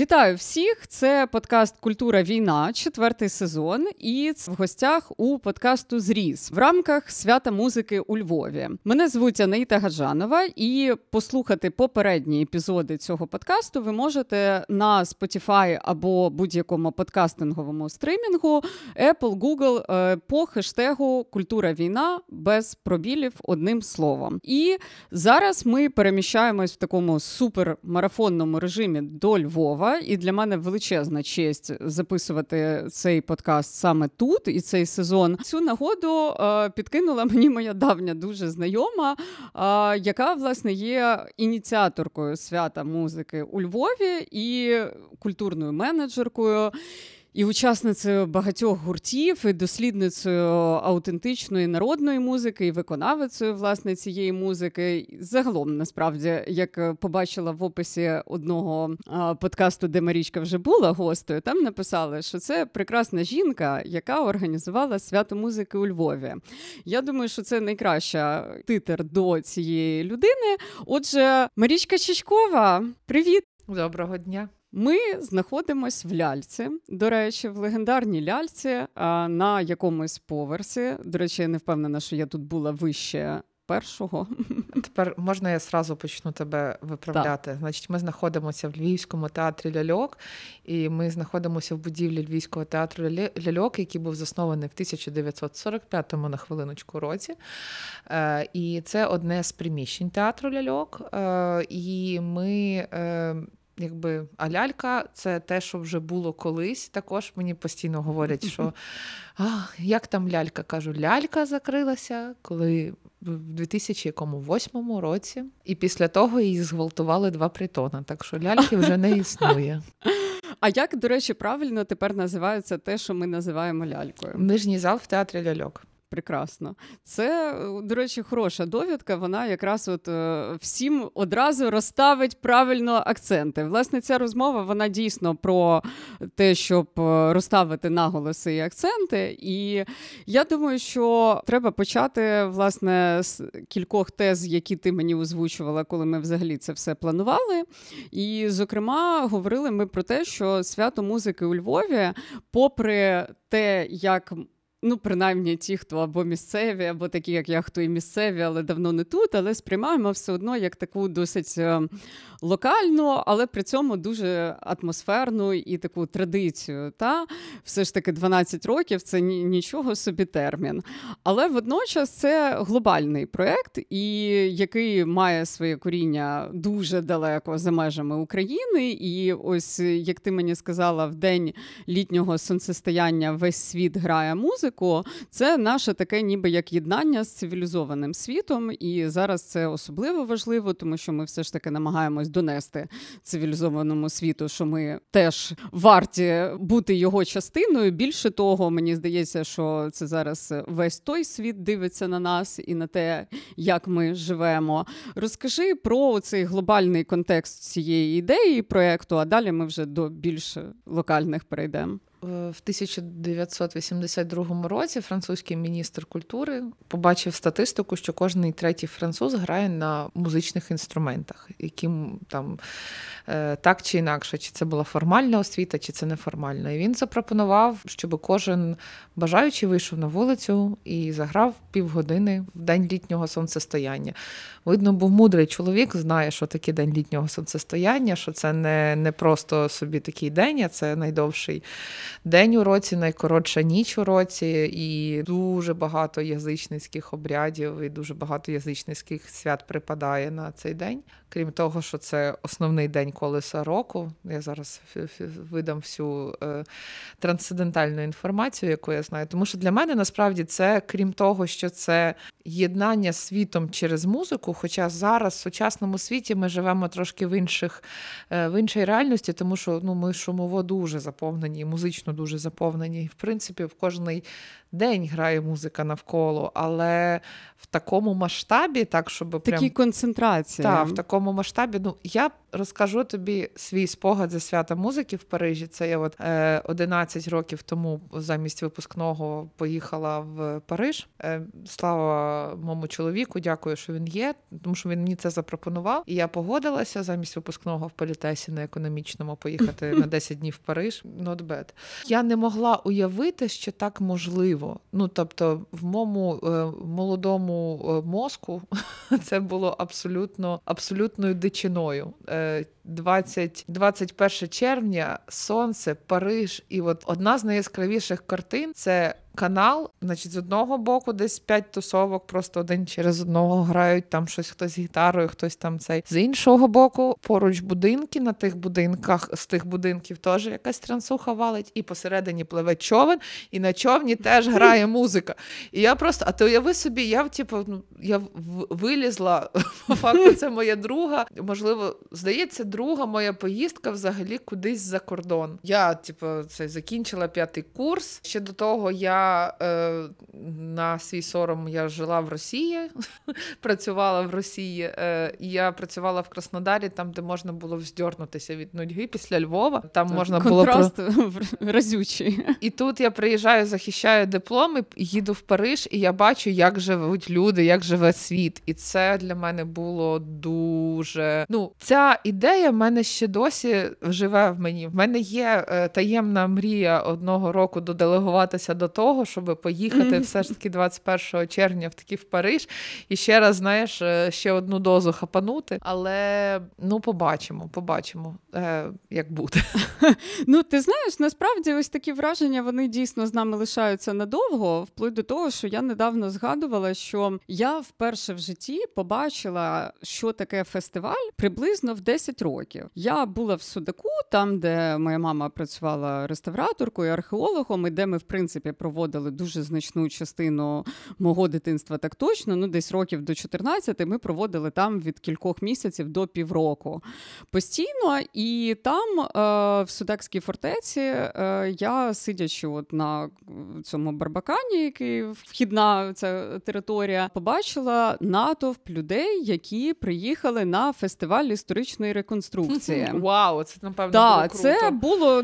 Вітаю всіх! Це подкаст Культура війна, четвертий сезон. І в гостях у подкасту Зріз в рамках свята музики у Львові. Мене звуть Анаїта Гаджанова, і послухати попередні епізоди цього подкасту ви можете на Spotify або будь-якому подкастинговому стримінгу Apple, Google е, по хештегу Культура війна без пробілів одним словом. І зараз ми переміщаємось в такому супермарафонному режимі до Львова. Львова, і для мене величезна честь записувати цей подкаст саме тут і цей сезон. Цю нагоду е, підкинула мені моя давня дуже знайома, е, яка власне є ініціаторкою свята музики у Львові і культурною менеджеркою і учасницею багатьох гуртів, і дослідницею аутентичної народної музики, і виконавицею власне цієї музики. Загалом, насправді, як побачила в описі одного подкасту, де Марічка вже була гостею, там написали, що це прекрасна жінка, яка організувала свято музики у Львові. Я думаю, що це найкраща титр до цієї людини. Отже, Марічка Чичкова, привіт! Доброго дня. Ми знаходимось в ляльці. До речі, в легендарній ляльці на якомусь поверсі. До речі, я не впевнена, що я тут була вище. Першого тепер можна я зразу почну тебе виправляти. Так. Значить, ми знаходимося в Львівському театрі Ляльок, і ми знаходимося в будівлі Львівського театру Ляльок, який був заснований в 1945-му на хвилиночку році. Е, і це одне з приміщень театру Ляльок. Е, і ми. Якби а лялька це те, що вже було колись. Також мені постійно говорять, що як там лялька? Кажу, лялька закрилася, коли в 2008 році, і після того її зґвалтували два притона. Так що ляльки вже не існує. А як, до речі, правильно тепер називається те, що ми називаємо лялькою? Нижній зал в театрі ляльок прекрасно. Це, до речі, хороша довідка. Вона якраз от е, всім одразу розставить правильно акценти. Власне, ця розмова вона дійсно про те, щоб е, розставити наголоси і акценти. І я думаю, що треба почати власне з кількох тез, які ти мені озвучувала, коли ми взагалі це все планували. І, зокрема, говорили ми про те, що свято музики у Львові, попри те, як ну, принаймні ті, хто або місцеві, або такі, як я, хто і місцеві, але давно не тут, але сприймаємо все одно як таку досить е, локальну, але при цьому дуже атмосферну і таку традицію. Та Все ж таки 12 років це нічого собі термін. Але водночас це глобальний проєкт, і який має своє коріння дуже далеко за межами України. І ось як ти мені сказала, в день літнього сонцестояння весь світ грає музику. Це наше таке, ніби як єднання з цивілізованим світом. І зараз це особливо важливо, тому що ми все ж таки намагаємось донести цивілізованому світу, що ми теж варті бути його частиною. Більше того, мені здається, що це зараз весь той світ дивиться на нас і на те, як ми живемо. Розкажи про цей глобальний контекст цієї ідеї проекту, а далі ми вже до більш локальних перейдемо. Е, в 1982 році французький міністр культури побачив статистику, що кожний третій француз грає на музичних інструментах, яким там е, так чи інакше, чи це була формальна освіта, чи це неформальна. І він запропонував, щоб кожен бажаючий вийшов на вулицю і заграв півгодини в день літнього сонцестояння. Видно, був мудрий чоловік, знає, що таке день літнього сонцестояння, що це не, не просто собі такий день, а це найдовший день у році, найкоротша ніч у році, і дуже багато язичницьких обрядів, і дуже багато язичницьких свят припадає на цей день. Крім того, що це основний день колеса року. Я зараз видам всю е, трансцендентальну інформацію, яку я знаю. Тому що для мене насправді це, крім того, що це єднання з світом через музику. Хоча зараз в сучасному світі ми живемо трошки в інших, е, в іншій реальності, тому що ну, ми шумово дуже заповнені, музично дуже заповнені. І, в принципі, в кожний день грає музика навколо, але в такому масштабі, так щоб прям... Такі концентрації. Так, в такому такому масштабі. Ну я розкажу тобі свій спогад за свята музики в Парижі. Це я от е, 11 років тому замість випускного поїхала в Париж. Е, Слава моєму чоловіку, дякую, що він є, тому що він мені це запропонував. І я погодилася замість випускного в політесі на економічному поїхати на 10 днів в Париж. Not bad. Я не могла уявити, що так можливо. Ну тобто, в моєму е, молодому е, мозку це було абсолютно абсолютною дичиною. Е, 20, 21 червня, сонце, Париж, і от одна з найяскравіших картин це канал. Значить, з одного боку, десь п'ять тусовок, просто один через одного грають там щось, хтось гітарою, хтось там цей. З іншого боку, поруч будинки на тих будинках, з тих будинків теж якась трансуха валить, і посередині пливе човен, і на човні теж грає музика. І я просто, а ти уяви собі, я типу, ну я вилізла. По факту, це моя друга. Можливо, здається друга моя поїздка взагалі кудись за кордон. Я, типу, це закінчила п'ятий курс. Ще до того я е, на свій сором я жила в Росії, працювала в Росії. Е, Я працювала в Краснодарі, там, де можна було вздьорнутися від нудьги після Львова. Там так, можна контраст було разючий. І тут я приїжджаю, захищаю диплом, і їду в Париж, і я бачу, як живуть люди, як живе світ. І це для мене було дуже. Ну, ця ідея в мене ще досі живе в мені. В мене є е, таємна мрія одного року доделегуватися до того, щоб поїхати все ж таки 21 червня в таки в Париж і ще раз, знаєш, е, ще одну дозу хапанути. Але ну побачимо, побачимо, е, як буде. Ну, ти знаєш, насправді ось такі враження вони дійсно з нами лишаються надовго, вплоть до того, що я недавно згадувала, що я вперше в житті побачила, що таке фестиваль приблизно в 10 років. Я була в Судаку, там, де моя мама працювала реставраторкою, археологом, і де ми, в принципі, проводили дуже значну частину мого дитинства так точно. Ну, десь років до 14 ми проводили там від кількох місяців до півроку постійно. І там, е, в Судакській фортеці, е, я сидячи от на цьому барбакані, який вхідна ця територія, побачила натовп людей, які приїхали на фестиваль історичної реконструкції. Вау, це напевно да, було круто. це було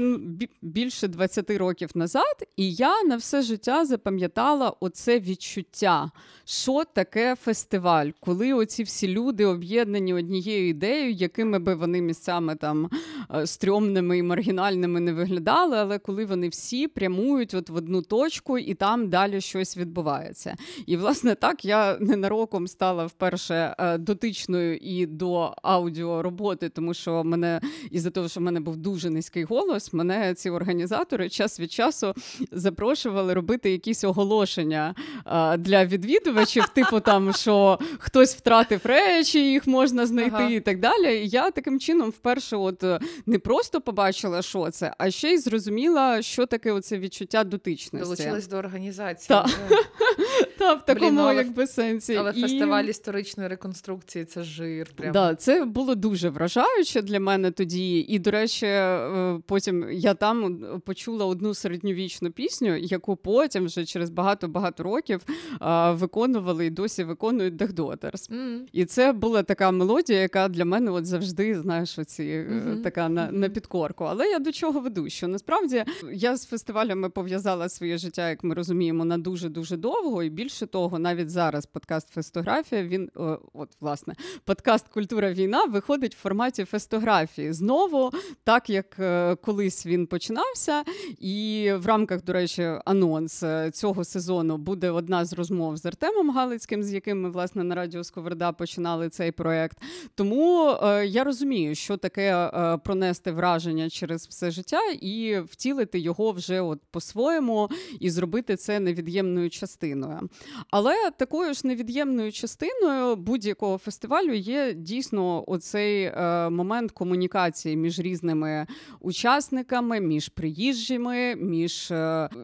більше 20 років назад, і я на все життя запам'ятала оце відчуття, що таке фестиваль, коли оці всі люди об'єднані однією ідеєю, якими би вони місцями там е, стрьомними і маргінальними не виглядали, але коли вони всі прямують от в одну точку і там далі щось відбувається. І власне так я ненароком стала вперше е, дотичною і до аудіороботи, тому що мене із-за того, що в мене був дуже низький голос, мене ці організатори час від часу запрошували робити якісь оголошення а, для відвідувачів, типу там, що хтось втратив речі, їх можна знайти ага. і так далі. І я таким чином вперше от не просто побачила, що це, а ще й зрозуміла, що таке оце відчуття дотичності. Долучилась до організації. Так, Та, в такому Блін, якби сенсі. Але і... фестиваль історичної реконструкції це жир. Прямо. Да, Це було дуже вражаюче для мене тоді. І, до речі, е, потім я там почула одну середньовічну пісню, яку потім вже через багато-багато років а, виконували і досі виконують The Daughters. Mm. І це була така мелодія, яка для мене от завжди, знаєш, оці, mm-hmm. така на, на підкорку. Але я до чого веду? Що насправді я з фестивалями пов'язала своє життя, як ми розуміємо, на дуже дуже довго. І більше того, навіть зараз подкаст Фестографія він от власне подкаст Культура війна виходить в форматі фестографії. Знову, так як е, колись він починався, і в рамках, до речі, анонс е, цього сезону буде одна з розмов з Артемом Галицьким, з яким ми власне на радіо Сковерда починали цей проект. Тому е, я розумію, що таке е, пронести враження через все життя і втілити його вже от по-своєму і зробити це невід'ємною частиною. Але такою ж невід'ємною частиною будь-якого фестивалю є дійсно оцей момент комунікації між різними учасниками, між приїжджими, між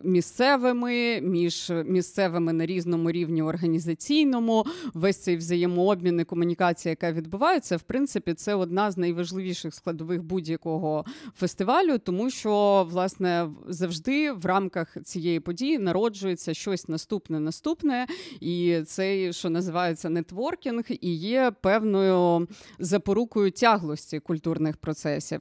місцевими місцевими, між місцевими на різному рівні організаційному. Весь цей взаємообмін і комунікація, яка відбувається, в принципі, це одна з найважливіших складових будь-якого фестивалю, тому що власне завжди в рамках цієї події народжується щось наступне, наступне, і цей, що називається нетворкінг, і є певною запорукою тяглості культурних процесів.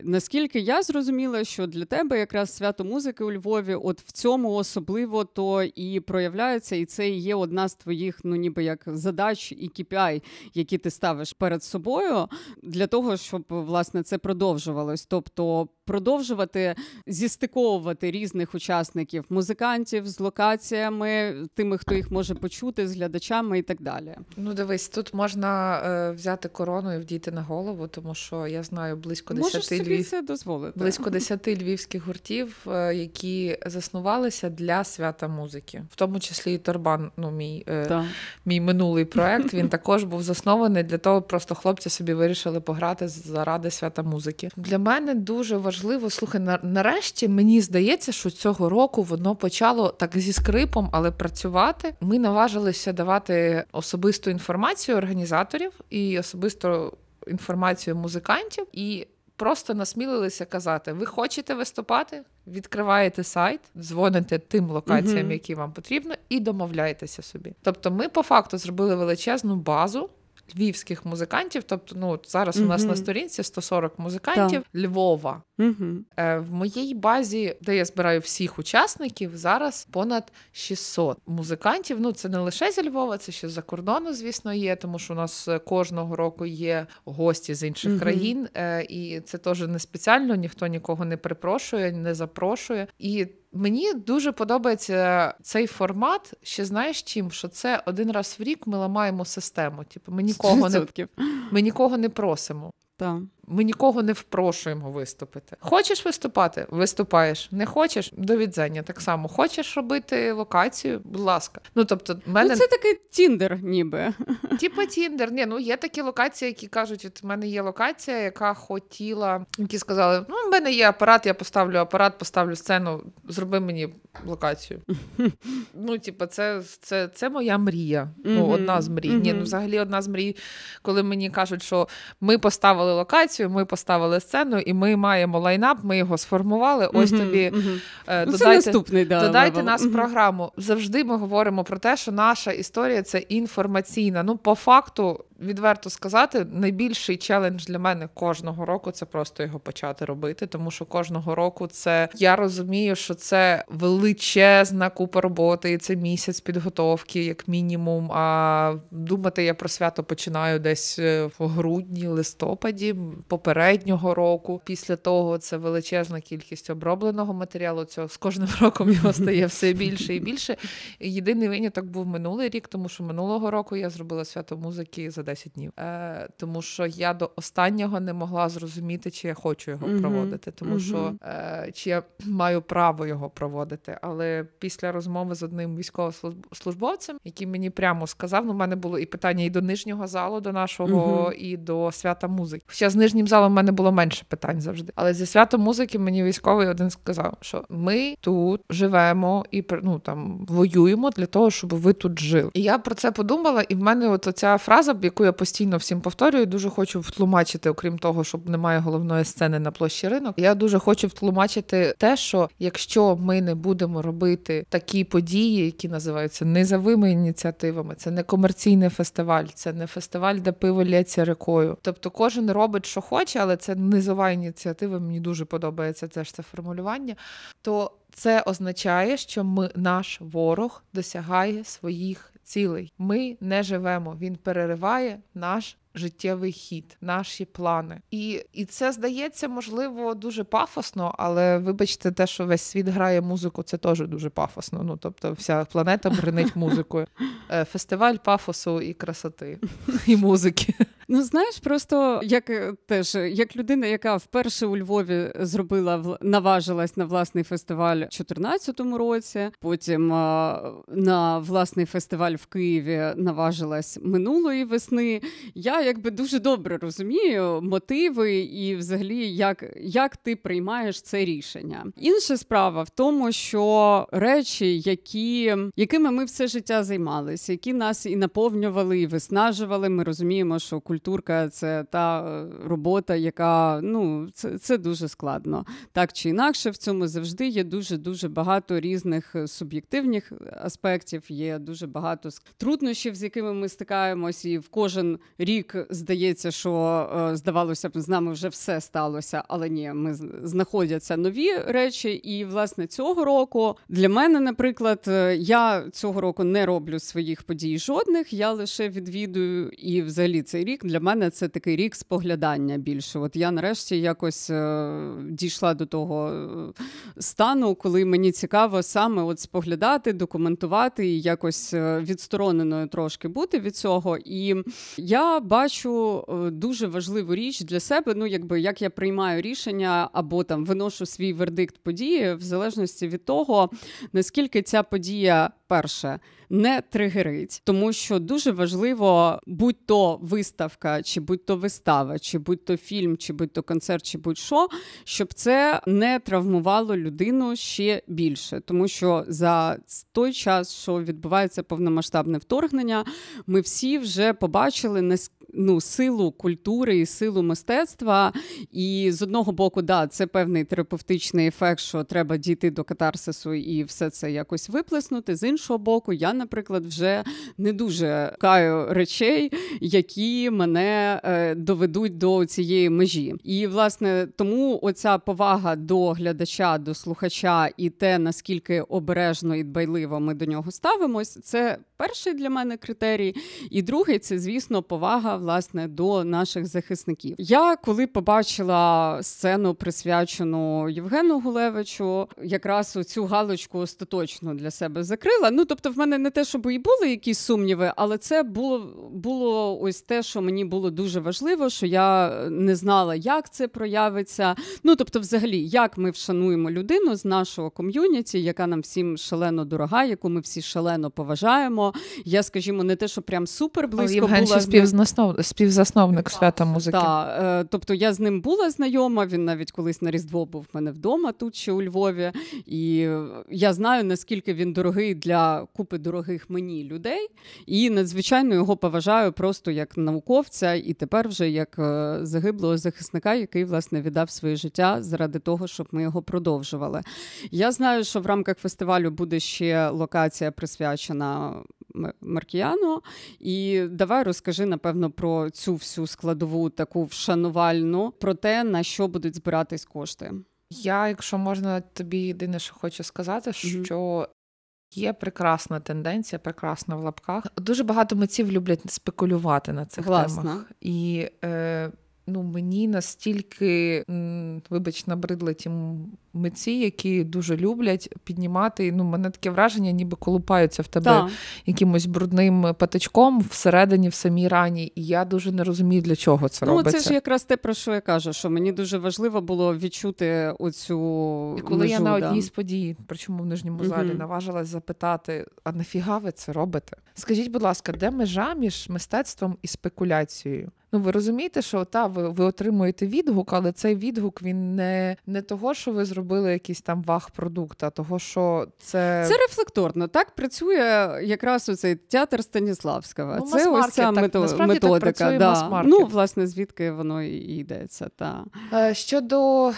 Наскільки я зрозуміла, що для тебе якраз свято музики у Львові, от в цьому особливо то і проявляється, і це і є одна з твоїх, ну ніби як задач і KPI, які ти ставиш перед собою, для того, щоб власне це продовжувалось. Тобто продовжувати зістиковувати різних учасників, музикантів з локаціями, тими, хто їх може почути, з глядачами і так далі. Ну, дивись, тут можна е, взяти корону і вдіти на голову, тому що я знаю близько 10 львів... це дозволити. близько 10 львівських гуртів, е, які заснувалися для свята музики, в тому числі і Торбан, ну мій е, мій минулий проект. Він також був заснований для того, просто хлопці собі вирішили пограти заради свята музики. Для мене дуже важливо важливо, слухай, нарешті мені здається, що цього року воно почало так зі скрипом, але працювати. Ми наважилися давати особисту інформацію організаторів і особисту інформацію музикантів. І Просто насмілилися казати: ви хочете виступати, відкриваєте сайт, дзвоните тим локаціям, які вам потрібно, і домовляєтеся собі. Тобто, ми по факту зробили величезну базу львівських музикантів. Тобто, ну зараз у нас на сторінці 140 музикантів. Львова. Е, В моїй базі, де я збираю всіх учасників, зараз понад 600 музикантів. Ну це не лише зі Львова, це ще за кордону, звісно, є, тому що у нас кожного року є гості з інших країн, е, і це теж не спеціально, ніхто нікого не припрошує, не запрошує. І Мені дуже подобається цей формат. Ще знаєш чим? Що це один раз в рік ми ламаємо систему. Типу, ми нікого не ми нікого не просимо. Так. Ми нікого не впрошуємо виступити. Хочеш виступати? Виступаєш. Не хочеш до відзення. Так само хочеш робити локацію? Будь ласка. Ну тобто, мене ну, це такий тіндер, ніби Типа Тіндер. Ні, ну є такі локації, які кажуть, от в мене є локація, яка хотіла, які сказали: ну, в мене є апарат, я поставлю апарат, поставлю сцену, зроби мені локацію. Ну, типа, це це, це моя мрія. Ну, одна з мрій. Ні, ну взагалі одна з мрій, коли мені кажуть, що ми поставили локацію, ми поставили сцену, і ми маємо лайнап, ми його сформували. Ось тобі е, ну, додайте, наступний, да, додайте нас в програму. Завжди ми говоримо про те, що наша історія це інформаційна. Ну, по факту, відверто сказати, найбільший челендж для мене кожного року це просто його почати робити. Тому що кожного року це я розумію, що це величезна купа роботи, і це місяць підготовки, як мінімум. А думати я про свято починаю десь е, в грудні, листопаді попереднього року. Після того це величезна кількість обробленого матеріалу. Цього з кожним роком його стає все більше і більше. Єдиний виняток був минулий рік, тому що минулого року я зробила свято музики за 10 днів, Е, тому що я до останнього не могла зрозуміти, чи я хочу його mm-hmm. проводити, тому mm-hmm. що е, чи я маю право його проводити. Але після розмови з одним військовослужбовцем, який мені прямо сказав, ну в мене було і питання і до нижнього залу, до нашого, mm-hmm. і до свята музики. Хоча з нижнім залом в мене було менше питань завжди. Але зі святом музики мені військовий один сказав, що ми тут живемо і ну, там воюємо для того, щоб ви тут жили. І я про це подумала, і в мене от оця фраза, яку я постійно всім повторюю, дуже хочу втлумачити, окрім того, щоб немає головної сцени на площі ринок. Я дуже хочу втлумачити те, що якщо ми не будемо робити такі події, які називаються низовими ініціативами, це не комерційний фестиваль, це не фестиваль, де пиво лється рекою. Тобто кожен робить, що хоче, але це низова ініціатива. Мені дуже подобається теж це формулювання. То це означає, що ми наш ворог досягає своїх цілей. Ми не живемо. Він перериває наш життєвий хід, наші плани. І і це здається, можливо, дуже пафосно, але вибачте, те, що весь світ грає музику, це теж дуже пафосно. Ну тобто, вся планета бринить музикою. Е, фестиваль пафосу і красоти, і музики. Ну, знаєш, просто як е, теж як людина, яка вперше у Львові зробила наважилась на власний фестиваль у 2014 році, потім а, на власний фестиваль в Києві наважилась минулої весни. Я якби дуже добре розумію мотиви і, взагалі, як як ти приймаєш це рішення. Інша справа в тому, що речі, які, якими ми все життя займалися, які нас і наповнювали, і виснажували. Ми розуміємо, що культурка це та е, робота, яка ну це, це дуже складно. Так чи інакше, в цьому завжди є дуже дуже багато різних суб'єктивних аспектів. Є дуже багато труднощів, з якими ми стикаємось, і в кожен рік здається, що е, здавалося б, з нами вже все сталося, але ні, ми знаходяться нові речі. І власне цього року для мене, наприклад, е, я цього року не роблю своїх подій жодних. Я лише відвідую, і взагалі цей рік для мене це такий рік споглядання більше. От я нарешті якось е, дійшла до того стану, коли мені цікаво саме от споглядати, документувати і якось відстороненою трошки бути від цього. І я бачу е, дуже важливу річ для себе. Ну, якби як я приймаю рішення або там виношу свій вердикт події, в залежності від того, наскільки ця подія перше не тригерить, тому що дуже важливо, будь то виставка, чи будь то вистава, чи будь то фільм, чи будь то концерт, чи будь-що, щоб це не травмувало людину ще більше, тому що за той час, що відбувається повномасштабне вторгнення, ми всі вже побачили ну, силу культури і силу мистецтва. І з одного боку, да, це певний терапевтичний ефект, що треба дійти до катарсису і все це якось виплеснути. З іншого боку, я, наприклад, вже не дуже каю речей, які мене е, доведуть до цієї межі. І власне тому оця повага до глядача, до слухача і те, наскільки обережно і дбайливо ми до нього ставимось, це перший для мене критерій. І другий це, звісно, повага власне до наших захисників. Я коли побачила сцену присвячену Євгену Гулевичу, якраз цю галочку остаточно для себе закрила. Ну тобто, в мене не те, щоб і були якісь сумніви, але це було було ось те, що мені було дуже важливо, що я не знала, як це проявиться. Ну тобто, взагалі, як ми вшануємо людину з нашого ком'юніті, яка нам всім шалено дорога, яку ми всі шалено поважаємо. Я, скажімо, не те, що прям супер близько Євген була. співзнаснов... співзасновник свята музики. Так, е, тобто я з ним була знайома. Він навіть колись на Різдво був в мене вдома тут ще у Львові. І я знаю, наскільки він дорогий для купи дорогих мені людей. І надзвичайно його поважаю просто як науковця, і тепер вже як е, загиблого захисника, який власне віддав своє життя заради того, щоб ми його продовжували. Я знаю, що в рамках фестивалю буде ще локація присвячена Маркіяну. І давай розкажи, напевно, про цю всю складову таку вшанувальну, про те, на що будуть збиратись кошти. Я, якщо можна, тобі єдине, що хочу сказати, що. Є прекрасна тенденція, прекрасна в лапках. Дуже багато митців люблять спекулювати на цих Власне. темах. І е, ну, мені настільки, вибач, набридли ті митці, які дуже люблять піднімати. Ну, мене таке враження, ніби колупаються в тебе так. якимось брудним патичком всередині, в самій рані. І я дуже не розумію, для чого це ну, робиться. Ну, це ж якраз те, про що я кажу, що мені дуже важливо було відчути оцю. І коли межу, я на да. одній з подій, причому в нижньому залі, угу. наважилась запитати: а нафіга ви це робите? Скажіть, будь ласка, де межа між мистецтвом і спекуляцією? Ну, ви розумієте, що та ви ви отримуєте відгук, але цей відгук він не не того, що ви зробили якийсь там ваг продукта, того, що це Це рефлекторно. Так працює якраз оцей театр Станіславського. Ну, це ось ця так, методика. Так да. Ну, власне, звідки воно і йдеться. Та. Е, щодо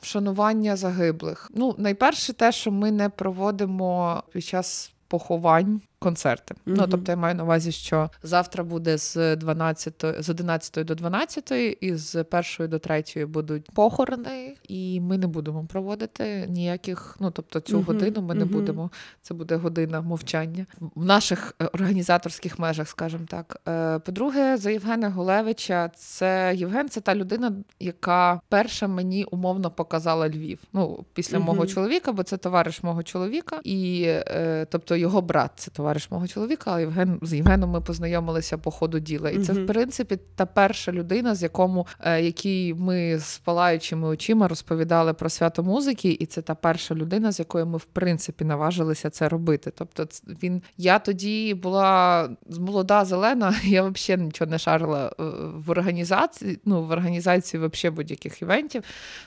вшанування загиблих, ну найперше, те, що ми не проводимо під час поховань концерти. Mm-hmm. Ну тобто я маю на увазі, що завтра буде з 12, з 11 до 12, і з 1 до 3 будуть похорони, і ми не будемо проводити ніяких. Ну тобто, цю mm-hmm. годину ми не будемо. Це буде година мовчання в наших е, організаторських межах, скажімо так. Е, по-друге, за Євгена Гулевича, це Євген, це та людина, яка перша мені умовно показала Львів. Ну після мого чоловіка, бо це товариш мого чоловіка, і е, тобто його брат, це товариш товариш мого чоловіка, а Євген з Євгеном ми познайомилися по ходу діла. І це, в принципі, та перша людина, з якому е, якій ми з палаючими очима розповідали про свято музики, і це та перша людина, з якою ми в принципі наважилися це робити. Тобто, він я тоді була молода зелена, я взагалі нічого не шарила е, в організації. Ну в організації взагалі будь-яких івентів.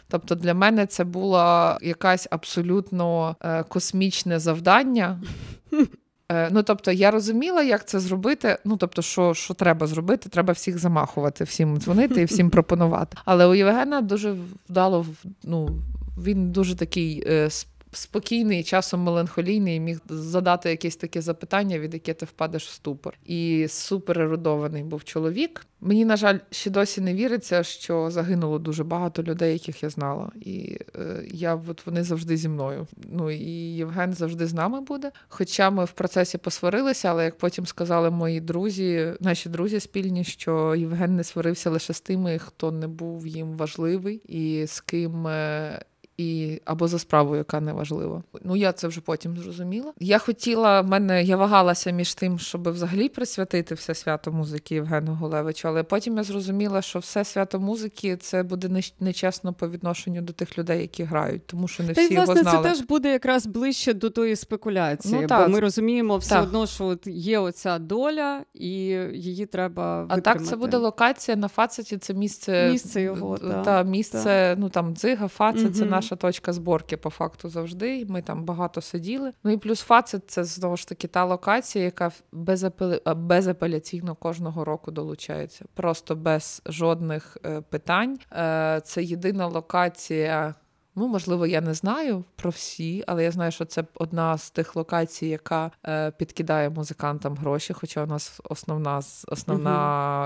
Тобто, для мене це була якась абсолютно е, космічне завдання. Е, ну, тобто, я розуміла, як це зробити. Ну, тобто, що що треба зробити, треба всіх замахувати, всім дзвонити і всім пропонувати. Але у Євгена дуже вдало ну, він дуже такий е, спокійний, часом меланхолійний, міг задати якесь таке запитання, від яке ти впадеш в ступор. І супер ерудований був чоловік. Мені, на жаль, ще досі не віриться, що загинуло дуже багато людей, яких я знала. І е, я от вони завжди зі мною. Ну і Євген завжди з нами буде. Хоча ми в процесі посварилися, але як потім сказали мої друзі, наші друзі спільні, що Євген не сварився лише з тими, хто не був їм важливий, і з ким. Е, і або за справу, яка не важлива. Ну я це вже потім зрозуміла. Я хотіла, в мене я вагалася між тим, щоб взагалі присвятити все свято музики Євгену Голевичу, але потім я зрозуміла, що все свято музики це буде нечесно по відношенню до тих людей, які грають, тому що не Та всі власне, його знали. це теж буде якраз ближче до тої спекуляції, ну, бо так. ми розуміємо все так. одно, що от є оця доля, і її треба витримати. А так це буде локація на Фацеті. Це місце місце його та, та місце. Та. Ну там дзига, Фацет, угу. це наш наша точка зборки по факту завжди. Ми там багато сиділи. Ну і плюс фацит це знову ж таки та локація, яка безапелі... безапеляційно кожного року долучається. Просто без жодних е, питань. Е, це єдина локація. Ну, можливо, я не знаю про всі, але я знаю, що це одна з тих локацій, яка е, підкидає музикантам гроші. Хоча у нас основна основна,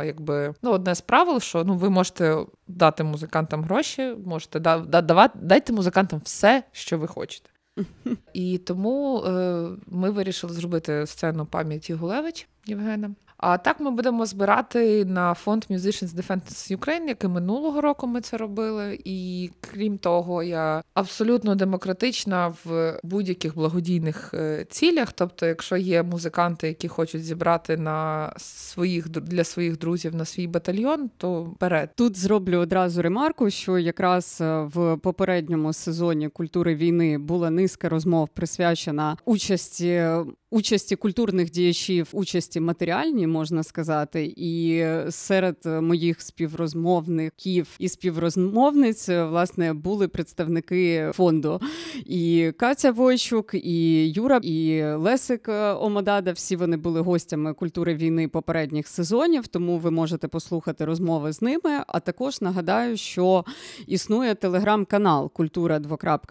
uh якби ну, одне з правил, що ну ви можете дати музикантам гроші, можете да, да, давати, дайте музикантам все, що ви хочете. І тому е, ми вирішили зробити сцену пам'яті Гулевич Євгена. А так ми будемо збирати на фонд Musicians Defense Ukraine, який минулого року ми це робили. І крім того, я абсолютно демократична в будь-яких благодійних е, цілях. Тобто, якщо є музиканти, які хочуть зібрати на своїх для своїх друзів на свій батальйон, то вперед. Тут зроблю одразу ремарку, що якраз е, в попередньому сезоні культури війни була низка розмов присвячена участі участі культурних діячів, участі матеріальній, можна сказати, і серед моїх співрозмовників і співрозмовниць власне були представники фонду. І Катя Войчук, і Юра, і Лесик Омадада. Всі вони були гостями культури війни попередніх сезонів, тому ви можете послухати розмови з ними. А також нагадаю, що існує телеграм-канал Культура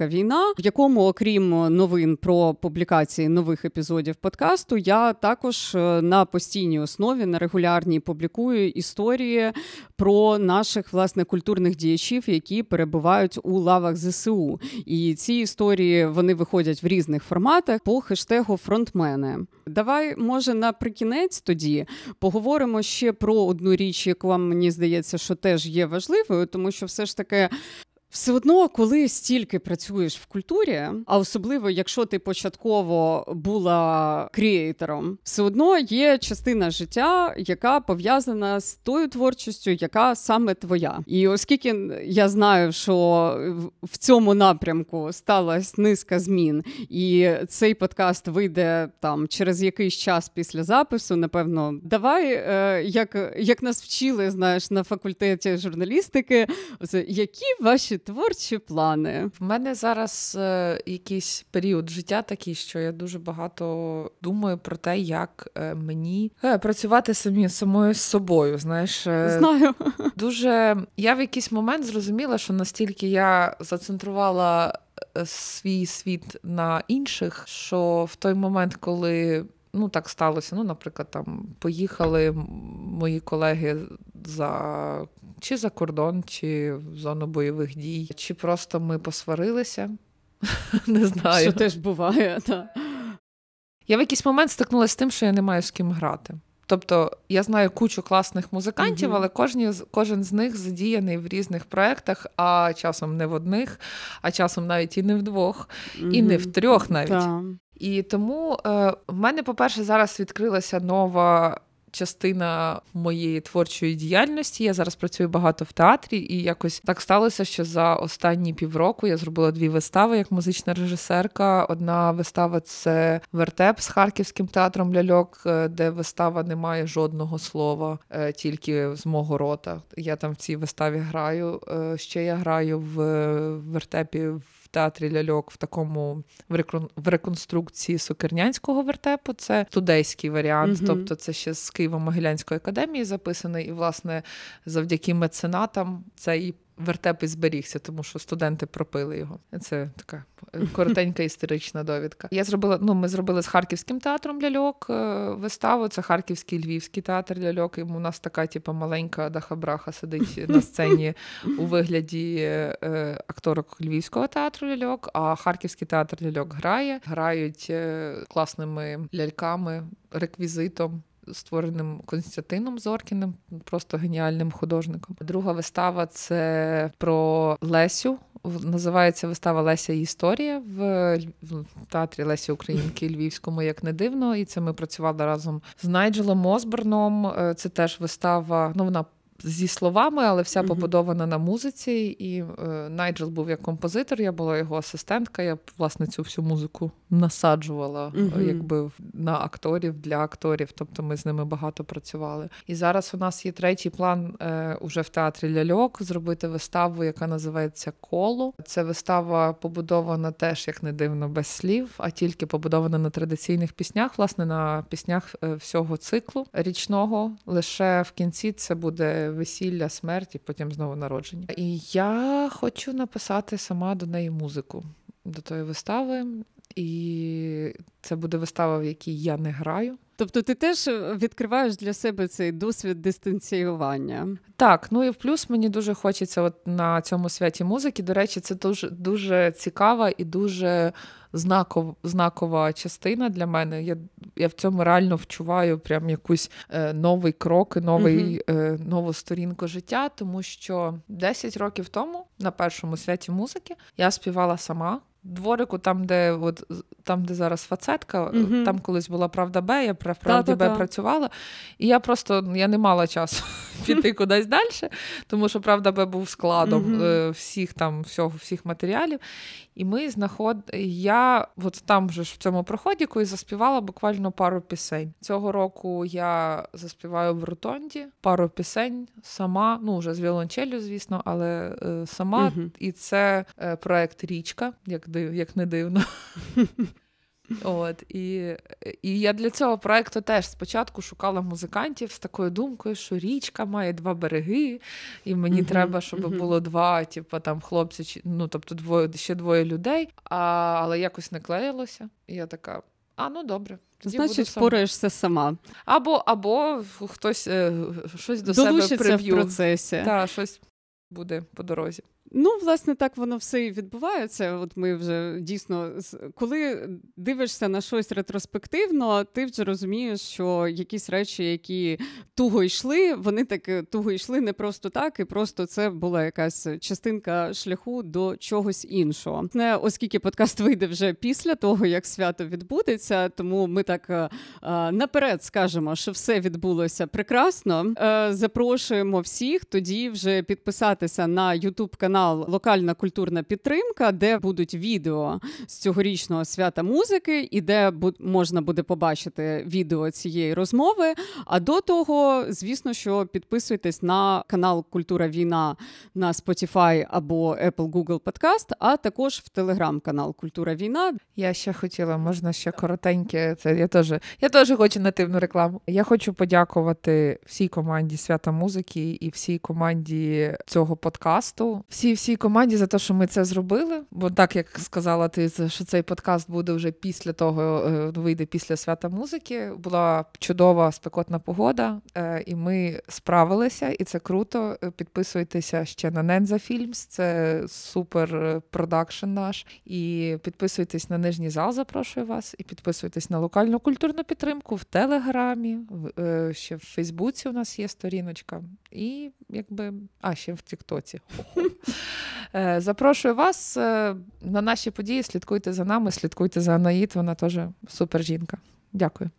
війна, в якому, окрім новин про публікації нових епізодів епізодів подкасту я також е, на постійній основі на регулярній публікую історії про наших власне культурних діячів, які перебувають у лавах ЗСУ. І ці історії вони виходять в різних форматах по хештегу фронтмени. Давай, може, наприкінець тоді поговоримо ще про одну річ, яку вам мені здається, що теж є важливою, тому що все ж таки все одно, коли стільки працюєш в культурі, а особливо якщо ти початково була кріейтором, все одно є частина життя, яка пов'язана з тою творчістю, яка саме твоя. І оскільки я знаю, що в цьому напрямку сталася низка змін, і цей подкаст вийде там через якийсь час після запису, напевно, давай, е, як як нас вчили, знаєш, на факультеті журналістики, які ваші творчі плани? В мене зараз е, якийсь період життя такий, що я дуже багато думаю про те, як е, мені е, працювати самі самою з собою. Знаєш, е, знаю. Дуже я в якийсь момент зрозуміла, що настільки я зацентрувала е, свій світ на інших, що в той момент, коли ну так сталося, ну, наприклад, там поїхали мої колеги за чи за кордон, чи в зону бойових дій, чи просто ми посварилися. Не знаю. Що теж буває, так. Я в якийсь момент стикнулася з тим, що я не маю з ким грати. Тобто я знаю кучу класних музикантів, mm-hmm. але кожні, кожен з них задіяний в різних проєктах, а часом не в одних, а часом навіть і не в двох, mm-hmm. і не в трьох навіть. Да. І тому е, в мене, по-перше, зараз відкрилася нова частина моєї творчої діяльності. Я зараз працюю багато в театрі, і якось так сталося, що за останні півроку я зробила дві вистави як музична режисерка. Одна вистава це вертеп з харківським театром ляльок, е, де вистава не має жодного слова, е, тільки з мого рота. Я там в цій виставі граю. Е, ще я граю в вертепі в театрі ляльок в такому в реконструкції сукернянського вертепу. Це тудейський варіант, mm тобто це ще з Києво-Могилянської академії записаний. І, власне, завдяки меценатам цей вертеп і зберігся, тому що студенти пропили його. Це така коротенька історична довідка. Я зробила. Ну, ми зробили з харківським театром ляльок е, виставу. Це харківський львівський театр ляльок. І у нас така, типу, маленька дахабраха сидить на сцені у вигляді е, акторок львівського театру ляльок. А харківський театр ляльок грає, грають е, класними ляльками, реквізитом створеним Константином Зоркіним, просто геніальним художником. Друга вистава це про Лесю. Називається вистава Леся і історія в театрі Лесі Українки Львівському, як не дивно. І це ми працювали разом з Найджелом Осборном. Е, це теж вистава. Ну вона зі словами, але вся побудована на музиці. І е, Найджел був як композитор, я була його асистентка. Я власне цю всю музику насаджувала е, якби на акторів для акторів. Тобто ми з ними багато працювали. І зараз у нас є третій план е, уже в театрі ляльок зробити виставу, яка називається Коло. Це вистава побудована теж, як не дивно, без слів, а тільки побудована на традиційних піснях, власне, на піснях е, всього циклу річного. Лише в кінці це буде весілля, смерть і потім знову народження. І я хочу написати сама до неї музику до тої вистави. І це буде вистава, в якій я не граю. Тобто ти теж відкриваєш для себе цей досвід дистанціювання? Так, ну і в плюс мені дуже хочеться от на цьому святі музики. До речі, це дуже дуже цікава і дуже знаков, знакова частина для мене. Я я в цьому реально вчуваю прям якусь е, новий крок, новий, uh е, нову сторінку життя, тому що 10 років тому на першому святі музики я співала сама дворику, там, де от, там, де зараз фацетка, угу. там колись була Правда Б, я в Правді Б працювала. І я просто я не мала часу піти кудись далі, тому що Правда Б був складом угу. всіх там всього, всіх матеріалів. І ми знаход... Я от там же ж в цьому проходіку і заспівала буквально пару пісень. Цього року я заспіваю в Ротонді пару пісень сама, ну вже з віолончелю, звісно, але е, сама. Угу. І це е, проект Річка, як див, як не дивно. От, І і я для цього проекту теж спочатку шукала музикантів з такою думкою, що річка має два береги, і мені uh-huh, треба, щоб uh-huh. було два, типу, там хлопці, ну тобто двоє ще двоє людей, а, але якось не клеїлося. І я така: а ну добре. Тоді Значить, впораєшся сама. Або або хтось е, щось до Долучиться себе приб'ю. в процесі. Так, щось буде по дорозі. Ну, власне, так воно все і відбувається. От ми вже дійсно коли дивишся на щось ретроспективно, ти вже розумієш, що якісь речі, які туго йшли, вони так туго йшли не просто так, і просто це була якась частинка шляху до чогось іншого. Не оскільки подкаст вийде вже після того, як свято відбудеться, тому ми так е, наперед скажемо, що все відбулося прекрасно. Е, запрошуємо всіх тоді вже підписатися на YouTube канал канал Локальна культурна підтримка, де будуть відео з цьогорічного свята музики, і де можна буде побачити відео цієї розмови. А до того, звісно, що підписуйтесь на канал Культура Війна на Spotify або Apple Google Podcast, а також в телеграм-канал Культура Війна. Я ще хотіла, можна ще коротеньке. Це я теж я теж хочу нативну рекламу. Я хочу подякувати всій команді свята музики і всій команді цього подкасту. Всі всій всій команді за те, що ми це зробили. Бо так як сказала ти, що цей подкаст буде вже після того, е, вийде після свята музики. Була чудова спекотна погода, е, і ми справилися, і це круто. Підписуйтеся ще на Ненза Фільмс, це супер продакшн наш. І підписуйтесь на нижній зал, запрошую вас, і підписуйтесь на локальну культурну підтримку в Телеграмі, е, ще в Фейсбуці у нас є сторіночка. І якби, а ще в Тіктоці. Е, запрошую вас е, на наші події. Слідкуйте за нами, слідкуйте за Анаїд. Вона теж супер жінка. Дякую.